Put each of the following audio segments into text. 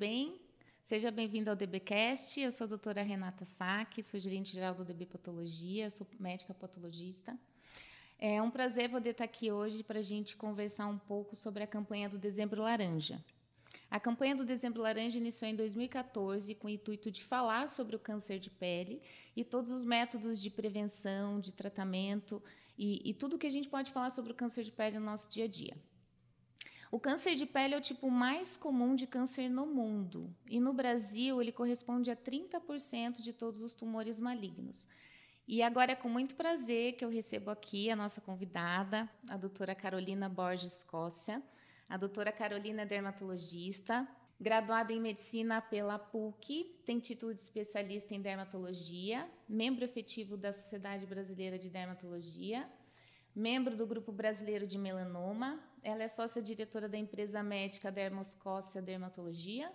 bem? Seja bem-vindo ao DBcast. Eu sou a doutora Renata Sack, sou gerente geral do DB Patologia, sou médica patologista. É um prazer poder estar aqui hoje para a gente conversar um pouco sobre a campanha do Dezembro Laranja. A campanha do Dezembro Laranja iniciou em 2014 com o intuito de falar sobre o câncer de pele e todos os métodos de prevenção, de tratamento e, e tudo que a gente pode falar sobre o câncer de pele no nosso dia a dia. O câncer de pele é o tipo mais comum de câncer no mundo. E no Brasil, ele corresponde a 30% de todos os tumores malignos. E agora é com muito prazer que eu recebo aqui a nossa convidada, a doutora Carolina Borges Escócia. A doutora Carolina é dermatologista, graduada em medicina pela PUC, tem título de especialista em dermatologia, membro efetivo da Sociedade Brasileira de Dermatologia membro do Grupo Brasileiro de Melanoma. Ela é sócia-diretora da empresa médica Dermoscócia Dermatologia.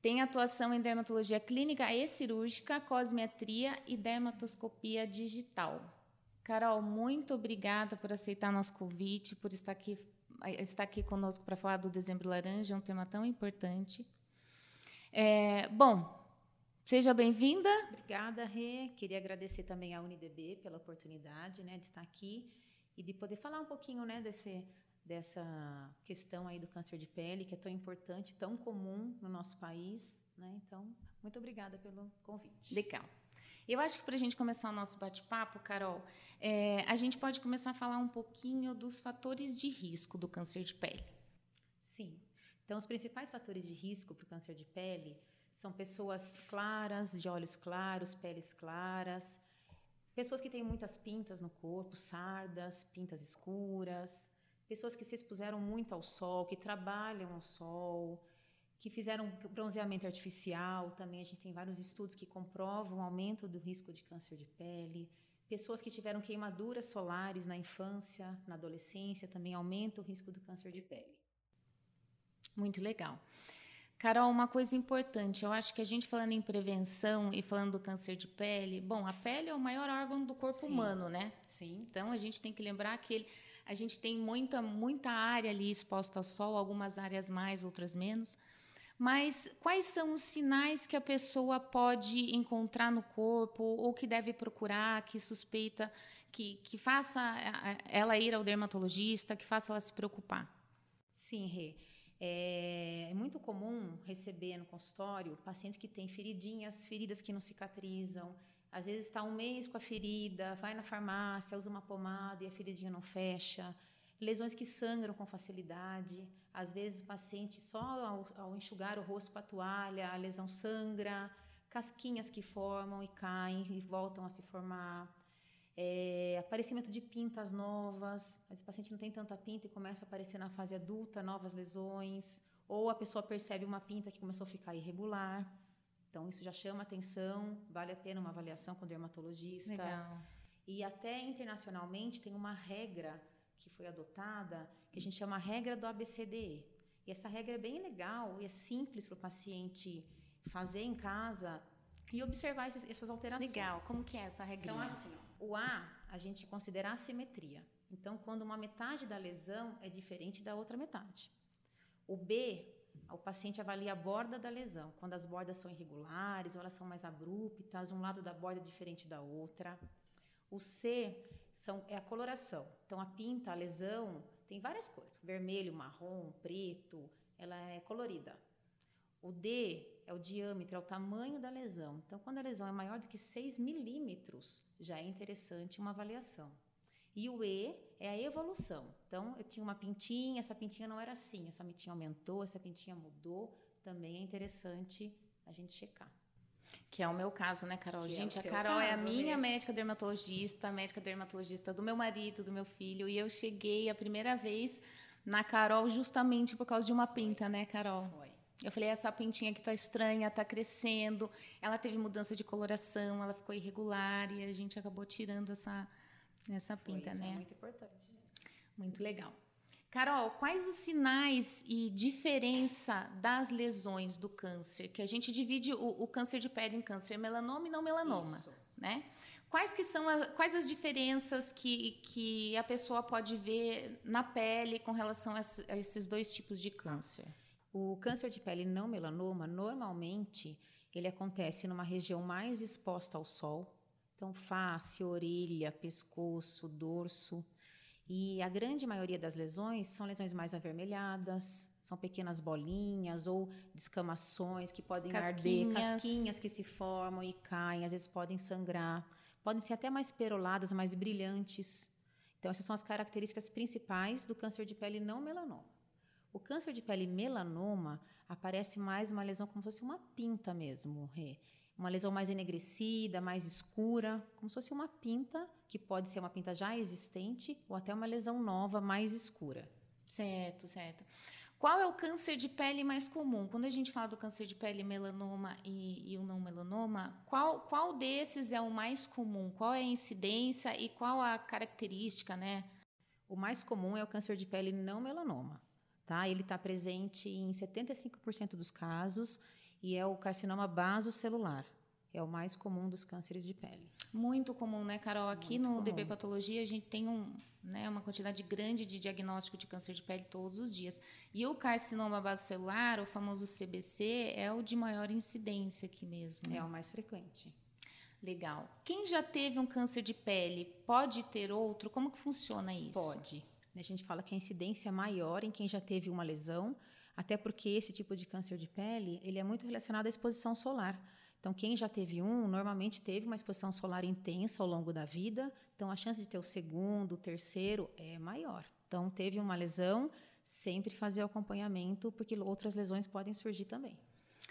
Tem atuação em dermatologia clínica e cirúrgica, cosmetria e dermatoscopia digital. Carol, muito obrigada por aceitar nosso convite, por estar aqui, estar aqui conosco para falar do Dezembro Laranja, um tema tão importante. É, bom, Seja bem-vinda. Obrigada, Rê. Queria agradecer também à UniDB pela oportunidade né, de estar aqui e de poder falar um pouquinho né, desse, dessa questão aí do câncer de pele, que é tão importante, tão comum no nosso país. Né? Então, muito obrigada pelo convite. Legal. Eu acho que para a gente começar o nosso bate-papo, Carol, é, a gente pode começar a falar um pouquinho dos fatores de risco do câncer de pele. Sim. Então, os principais fatores de risco para o câncer de pele são pessoas claras, de olhos claros, peles claras, pessoas que têm muitas pintas no corpo, sardas, pintas escuras, pessoas que se expuseram muito ao sol, que trabalham ao sol, que fizeram bronzeamento artificial, também a gente tem vários estudos que comprovam o aumento do risco de câncer de pele. Pessoas que tiveram queimaduras solares na infância, na adolescência, também aumenta o risco do câncer de pele. Muito legal. Carol, uma coisa importante, eu acho que a gente falando em prevenção e falando do câncer de pele, bom, a pele é o maior órgão do corpo Sim. humano, né? Sim. Então a gente tem que lembrar que ele, a gente tem muita, muita área ali exposta ao sol, algumas áreas mais, outras menos. Mas quais são os sinais que a pessoa pode encontrar no corpo ou que deve procurar, que suspeita, que, que faça ela ir ao dermatologista, que faça ela se preocupar? Sim, Rê. É, é muito comum receber no consultório pacientes que têm feridinhas, feridas que não cicatrizam. Às vezes está um mês com a ferida, vai na farmácia, usa uma pomada e a feridinha não fecha. Lesões que sangram com facilidade. Às vezes o paciente só ao, ao enxugar o rosto com a toalha, a lesão sangra. Casquinhas que formam e caem e voltam a se formar é, aparecimento de pintas novas, às vezes o paciente não tem tanta pinta e começa a aparecer na fase adulta novas lesões, ou a pessoa percebe uma pinta que começou a ficar irregular. Então, isso já chama atenção, vale a pena uma avaliação com o dermatologista. Legal. E até internacionalmente tem uma regra que foi adotada, que a gente chama a regra do ABCDE. E essa regra é bem legal e é simples para o paciente fazer em casa e observar essas alterações. Legal. Como que é essa regra? Então, assim, o A, a gente considera assimetria. Então, quando uma metade da lesão é diferente da outra metade. O B, o paciente avalia a borda da lesão, quando as bordas são irregulares ou elas são mais abruptas, um lado da borda é diferente da outra. O C são, é a coloração. Então, a pinta, a lesão, tem várias cores: vermelho, marrom, preto, ela é colorida. O D é o diâmetro, é o tamanho da lesão. Então, quando a lesão é maior do que 6 milímetros, já é interessante uma avaliação. E o E é a evolução. Então, eu tinha uma pintinha, essa pintinha não era assim, essa pintinha aumentou, essa pintinha mudou. Também é interessante a gente checar. Que é o meu caso, né, Carol? Que gente, é a Carol caso, é a minha né? médica dermatologista, médica dermatologista do meu marido, do meu filho, e eu cheguei a primeira vez na Carol justamente por causa de uma pinta, né, Carol? Foi. Eu falei, essa pintinha aqui tá estranha, tá crescendo. Ela teve mudança de coloração, ela ficou irregular e a gente acabou tirando essa, essa pinta, isso né? É muito importante. Muito legal. Carol, quais os sinais e diferença das lesões do câncer? Que a gente divide o, o câncer de pele em câncer melanoma e não melanoma, Isso. né? Quais que são a, quais as diferenças que, que a pessoa pode ver na pele com relação a, a esses dois tipos de câncer? O câncer de pele não melanoma, normalmente, ele acontece numa região mais exposta ao sol, então face, orelha, pescoço, dorso. E a grande maioria das lesões são lesões mais avermelhadas, são pequenas bolinhas ou descamações que podem casquinhas. arder, casquinhas que se formam e caem, às vezes podem sangrar, podem ser até mais peroladas, mais brilhantes. Então, essas são as características principais do câncer de pele não melanoma. O câncer de pele melanoma aparece mais uma lesão como se fosse uma pinta mesmo. Uma lesão mais enegrecida, mais escura, como se fosse uma pinta, que pode ser uma pinta já existente ou até uma lesão nova, mais escura. Certo, certo. Qual é o câncer de pele mais comum? Quando a gente fala do câncer de pele melanoma e, e, o não melanoma, qual, qual desses é o mais comum? Qual é a incidência e qual a característica, né? O mais comum é o câncer de pele não melanoma. Tá? Ele está presente em 75% dos casos e é o carcinoma basocelular. É o mais comum dos cânceres de pele. Muito comum, né, Carol? Aqui Muito no comum. DB Patologia a gente tem um, né, uma quantidade grande de diagnóstico de câncer de pele todos os dias. E o carcinoma basocelular, o famoso CBC, é o de maior incidência aqui mesmo. Né? É o mais frequente. Legal. Quem já teve um câncer de pele pode ter outro? Como que funciona isso? Pode. A gente fala que a incidência é maior em quem já teve uma lesão, até porque esse tipo de câncer de pele ele é muito relacionado à exposição solar. Então, quem já teve um, normalmente teve uma exposição solar intensa ao longo da vida, então a chance de ter o segundo, o terceiro é maior. Então, teve uma lesão, sempre fazer o acompanhamento, porque outras lesões podem surgir também.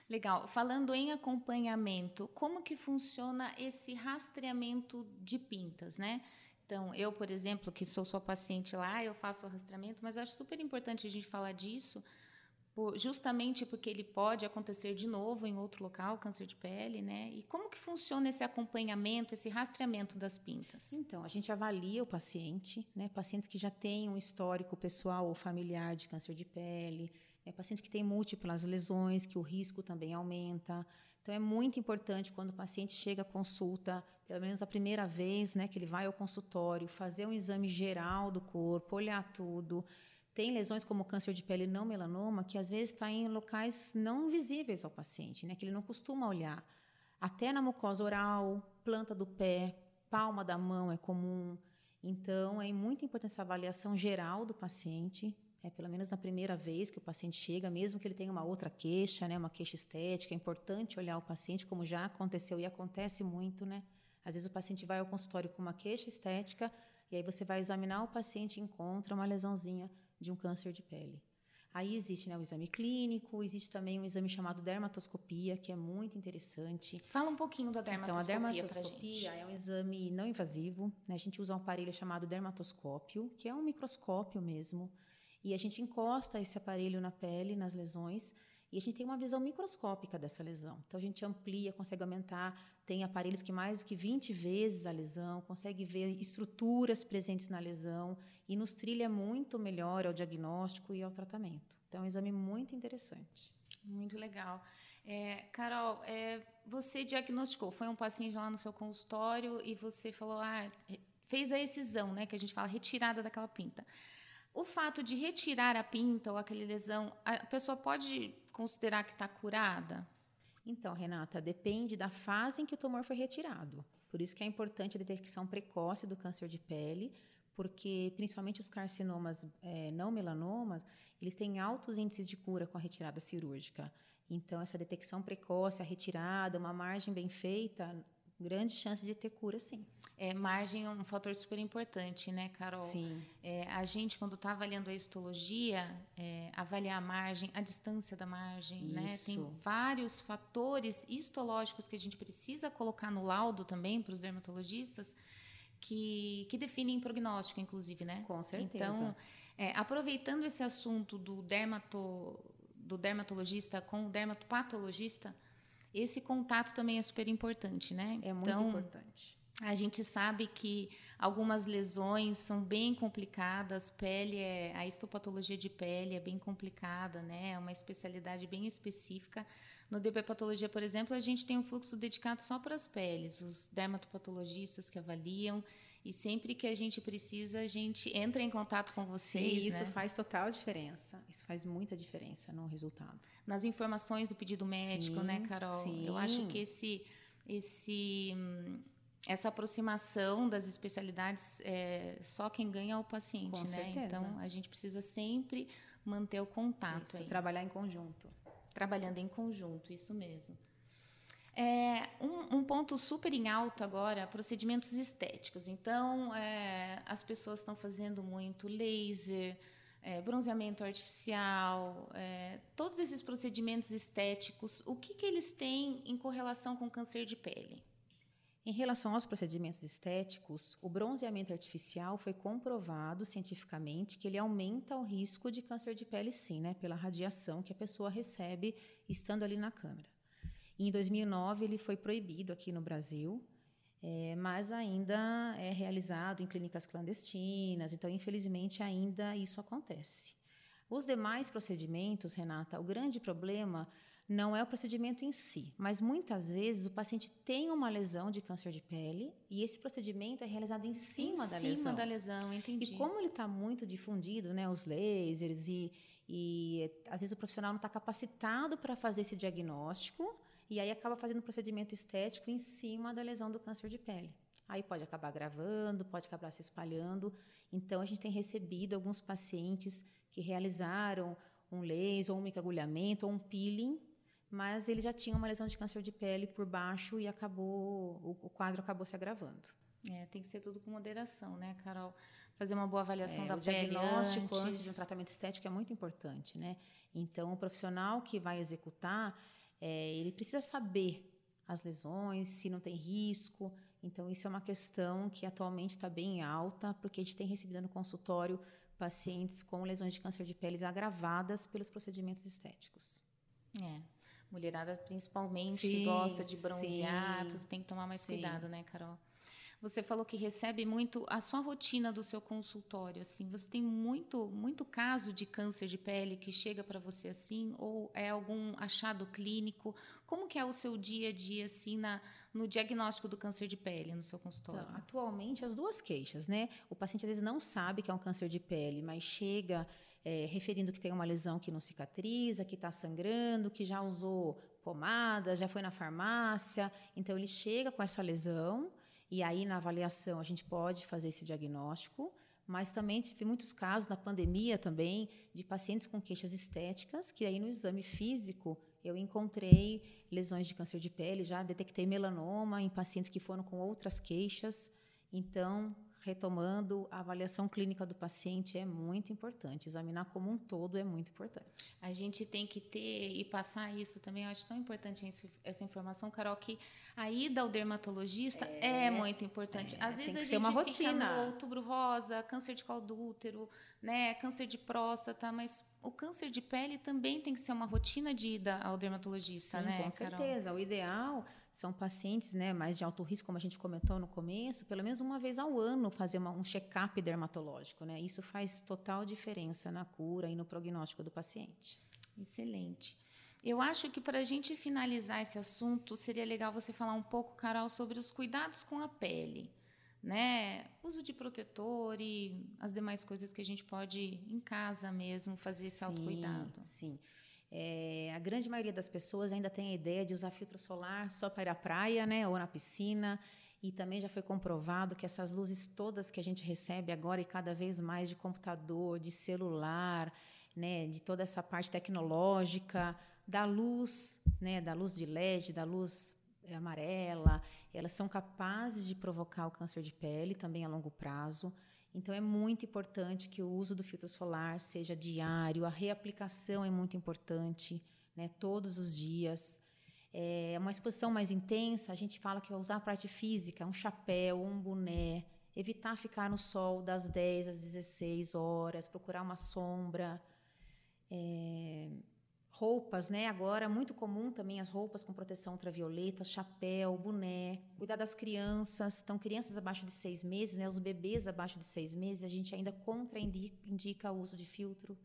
Legal. Falando em acompanhamento, como que funciona esse rastreamento de pintas, né? Então, eu, por exemplo, que sou sua paciente lá, eu faço o rastreamento, mas acho super importante a gente falar disso, justamente porque ele pode acontecer de novo em outro local, câncer de pele, né? E como que funciona esse acompanhamento, esse rastreamento das pintas? Então, a gente avalia o paciente, né? Pacientes que já têm um histórico pessoal ou familiar de câncer de pele, né? pacientes que têm múltiplas lesões, que o risco também aumenta. Então, é muito importante quando o paciente chega à consulta, pelo menos a primeira vez né, que ele vai ao consultório, fazer um exame geral do corpo, olhar tudo. Tem lesões como câncer de pele não melanoma, que às vezes está em locais não visíveis ao paciente, né, que ele não costuma olhar. Até na mucosa oral, planta do pé, palma da mão é comum. Então, é muito importante essa avaliação geral do paciente, é, pelo menos na primeira vez que o paciente chega, mesmo que ele tenha uma outra queixa, né, uma queixa estética, é importante olhar o paciente, como já aconteceu e acontece muito, né? Às vezes o paciente vai ao consultório com uma queixa estética e aí você vai examinar o paciente e encontra uma lesãozinha de um câncer de pele. Aí existe né, o exame clínico, existe também um exame chamado dermatoscopia, que é muito interessante. Fala um pouquinho da dermatoscopia. Então, a dermatoscopia é um exame não invasivo. Né? A gente usa um aparelho chamado dermatoscópio, que é um microscópio mesmo. E a gente encosta esse aparelho na pele, nas lesões, e a gente tem uma visão microscópica dessa lesão. Então a gente amplia, consegue aumentar, tem aparelhos que mais do que 20 vezes a lesão, consegue ver estruturas presentes na lesão e nos trilha muito melhor ao diagnóstico e ao tratamento. Então é um exame muito interessante. Muito legal. É, Carol, é, você diagnosticou, foi um paciente lá no seu consultório e você falou, ah, fez a excisão, né, que a gente fala, retirada daquela pinta. O fato de retirar a pinta ou aquela lesão, a pessoa pode considerar que está curada? Então, Renata, depende da fase em que o tumor foi retirado. Por isso que é importante a detecção precoce do câncer de pele, porque principalmente os carcinomas é, não melanomas, eles têm altos índices de cura com a retirada cirúrgica. Então, essa detecção precoce, a retirada, uma margem bem feita, grande chance de ter cura, sim. É, margem é um fator super importante, né, Carol? Sim. É, a gente, quando está avaliando a histologia, é, avaliar a margem, a distância da margem, né? Isso. né? Tem vários fatores histológicos que a gente precisa colocar no laudo também para os dermatologistas que, que definem prognóstico, inclusive, né? Com certeza. Então, é, aproveitando esse assunto do, dermato, do dermatologista com o dermatopatologista, esse contato também é super importante, né? É muito então, importante. A gente sabe que algumas lesões são bem complicadas, pele é, a histopatologia de pele é bem complicada, né? É uma especialidade bem específica. No DP Patologia, por exemplo, a gente tem um fluxo dedicado só para as peles, os dermatopatologistas que avaliam E sempre que a gente precisa, a gente entra em contato com vocês. Sim, isso né? faz total diferença. Isso faz muita diferença no resultado. Nas informações do pedido médico, sim, né, Carol? Sim. Eu acho que esse, esse, hum, essa aproximação das especialidades é só quem ganha é o paciente, Com né? certeza. Então a gente precisa sempre manter o contato. Isso, aí. trabalhar em conjunto. Trabalhando em conjunto, isso mesmo. É, um, um ponto super em alto agora, procedimentos estéticos. Então, é, as pessoas estão fazendo muito laser, é, bronzeamento artificial, é, todos esses procedimentos estéticos, o que, que eles têm em correlação com câncer de pele? Em relação aos procedimentos estéticos, o bronzeamento artificial foi comprovado cientificamente que ele aumenta o risco de câncer de pele, sim, né, pela radiação que a pessoa recebe estando ali na câmera. Em 2009 ele foi proibido aqui no Brasil, é, mas ainda é realizado em clínicas clandestinas, então infelizmente ainda isso acontece. Os demais procedimentos, Renata, o grande problema não é o procedimento em si, mas muitas vezes o paciente tem uma lesão de câncer de pele e esse procedimento é realizado em cima em da cima lesão. da lesão, entendi. E como ele está muito difundido, né, os lasers e, e às vezes o profissional não está capacitado para fazer esse diagnóstico e aí acaba fazendo um procedimento estético em cima da lesão do câncer de pele. Aí pode acabar gravando, pode acabar se espalhando. Então a gente tem recebido alguns pacientes que realizaram um laser, ou um microagulhamento, ou um peeling mas ele já tinha uma lesão de câncer de pele por baixo e acabou o, quadro acabou se agravando. É, tem que ser tudo com moderação, né, Carol? Fazer uma boa avaliação É, da o pele diagnóstico antes. antes de um tratamento estético é muito importante, né? Então, o profissional que vai executar, é, ele precisa saber as lesões, se não tem risco. Então, isso é uma questão que atualmente está bem alta, porque a gente tem recebido no consultório pacientes com lesões de câncer de pele agravadas pelos procedimentos estéticos. É. Mulherada, principalmente, Sim, que gosta de bronzear, sim, tudo tem que tomar mais sim. cuidado, né, Carol? Você falou que recebe muito a sua rotina do seu consultório, assim. Você tem muito, muito caso de câncer de pele que chega para você assim, ou é algum achado clínico? Como que é o seu dia a dia assim na, no diagnóstico do câncer de pele no seu consultório? Então, atualmente, as duas queixas, né? O paciente às vezes não sabe que é um câncer de pele, mas chega é, referindo que tem uma lesão que não cicatriza, que está sangrando, que já usou pomada, já foi na farmácia. Então, ele chega com essa lesão e aí na avaliação a gente pode fazer esse diagnóstico. Mas também tive muitos casos na pandemia também de pacientes com queixas estéticas, que aí no exame físico eu encontrei lesões de câncer de pele, já detectei melanoma em pacientes que foram com outras queixas. Então, retomando, a avaliação clínica do paciente é muito importante. Examinar como um todo é muito importante. A gente tem que ter e passar isso também. Eu acho tão importante esse- essa informação, Carol, que a ida ao dermatologista é, muito importante. é, Às vezes a gente uma fica no outubro rosa, câncer de colo do útero, né, câncer de próstata, mas o câncer de pele também tem que ser uma rotina de ida ao dermatologista, Sim, né, com Carol? certeza. O ideal são pacientes né, mais de alto risco, como a gente comentou no começo, pelo menos uma vez ao ano fazer uma- um check-up dermatológico. Né? Isso faz total diferença na cura e no prognóstico do paciente. Excelente. Eu acho que para a gente finalizar esse assunto, seria legal você falar um pouco, Carol, sobre os cuidados com a pele, né? Uso de protetor e as demais coisas que a gente pode, em casa mesmo, fazer esse Sim, autocuidado. Sim. É, a grande maioria das pessoas ainda tem a ideia de usar filtro solar só para ir à praia, né, ou na piscina. E também já foi comprovado que essas luzes todas que a gente recebe agora e cada vez mais de computador, de celular, né, de toda essa parte tecnológica, da luz, né, da luz de LED, da luz eh, amarela, elas são capazes de provocar o câncer de pele também a longo prazo. Então é muito importante que o uso do filtro solar seja diário, a reaplicação é muito importante, né, todos os dias. É uma exposição mais intensa, a gente fala que vai usar a parte física, um chapéu, um boné, evitar ficar no sol das 10 às 16 horas, procurar uma sombra. É, roupas, né? Agora muito comum também as roupas com proteção ultravioleta, chapéu, boné. Cuidar das crianças. Então, crianças abaixo de seis meses, né? Os bebês abaixo de seis meses, a gente ainda contraindica o uso de filtro.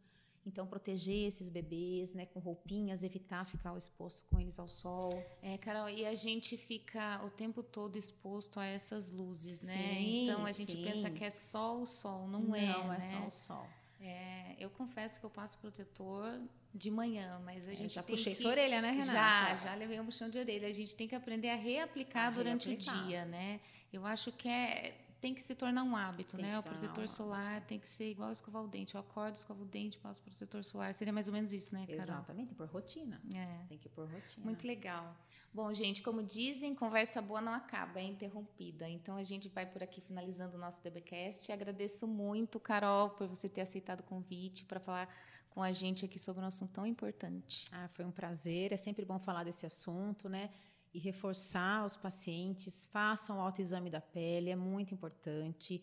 Então, proteger esses bebês, né, com roupinhas, evitar ficar exposto com eles ao sol. É, Carol, e a gente fica o tempo todo exposto a essas luzes, né? Sim, então a gente sim. pensa que é só o sol, não, Não é, é né? só o sol. É, eu confesso que eu passo protetor de manhã, mas a Eu gente já puxei que... sua orelha, né, Renata? Já, já levei um puxão de orelha. A gente tem que aprender a reaplicar A durante reaplicar. o dia, né? Eu acho que é tem que se tornar um hábito, Tem né? O protetor um solar tem que ser igual escovar o dente. Eu acordo, escovo o dente, passo protetor solar. Seria mais ou menos isso, né, Carol? Exatamente, por rotina. É. Tem que pôr rotina. Muito legal. Bom, gente, como dizem, conversa boa não acaba, é interrompida. Então a gente vai por aqui finalizando o nosso DBcast. Agradeço muito, Carol, por você ter aceitado o convite para falar com a gente aqui sobre um assunto tão importante. Ah, foi um prazer. É sempre bom falar desse assunto, né? E reforçar os pacientes, façam o autoexame da pele, é muito importante.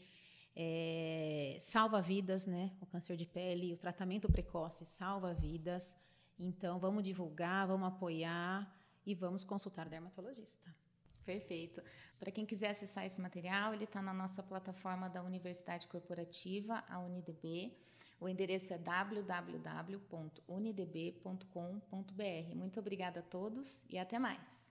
É, salva vidas, né? O câncer de pele, o tratamento precoce salva vidas. Então, vamos divulgar, vamos apoiar e vamos consultar dermatologista. Perfeito. Para quem quiser acessar esse material, ele está na nossa plataforma da Universidade Corporativa, a UniDB. O endereço é www.unidb.com.br. Muito obrigada a todos e até mais.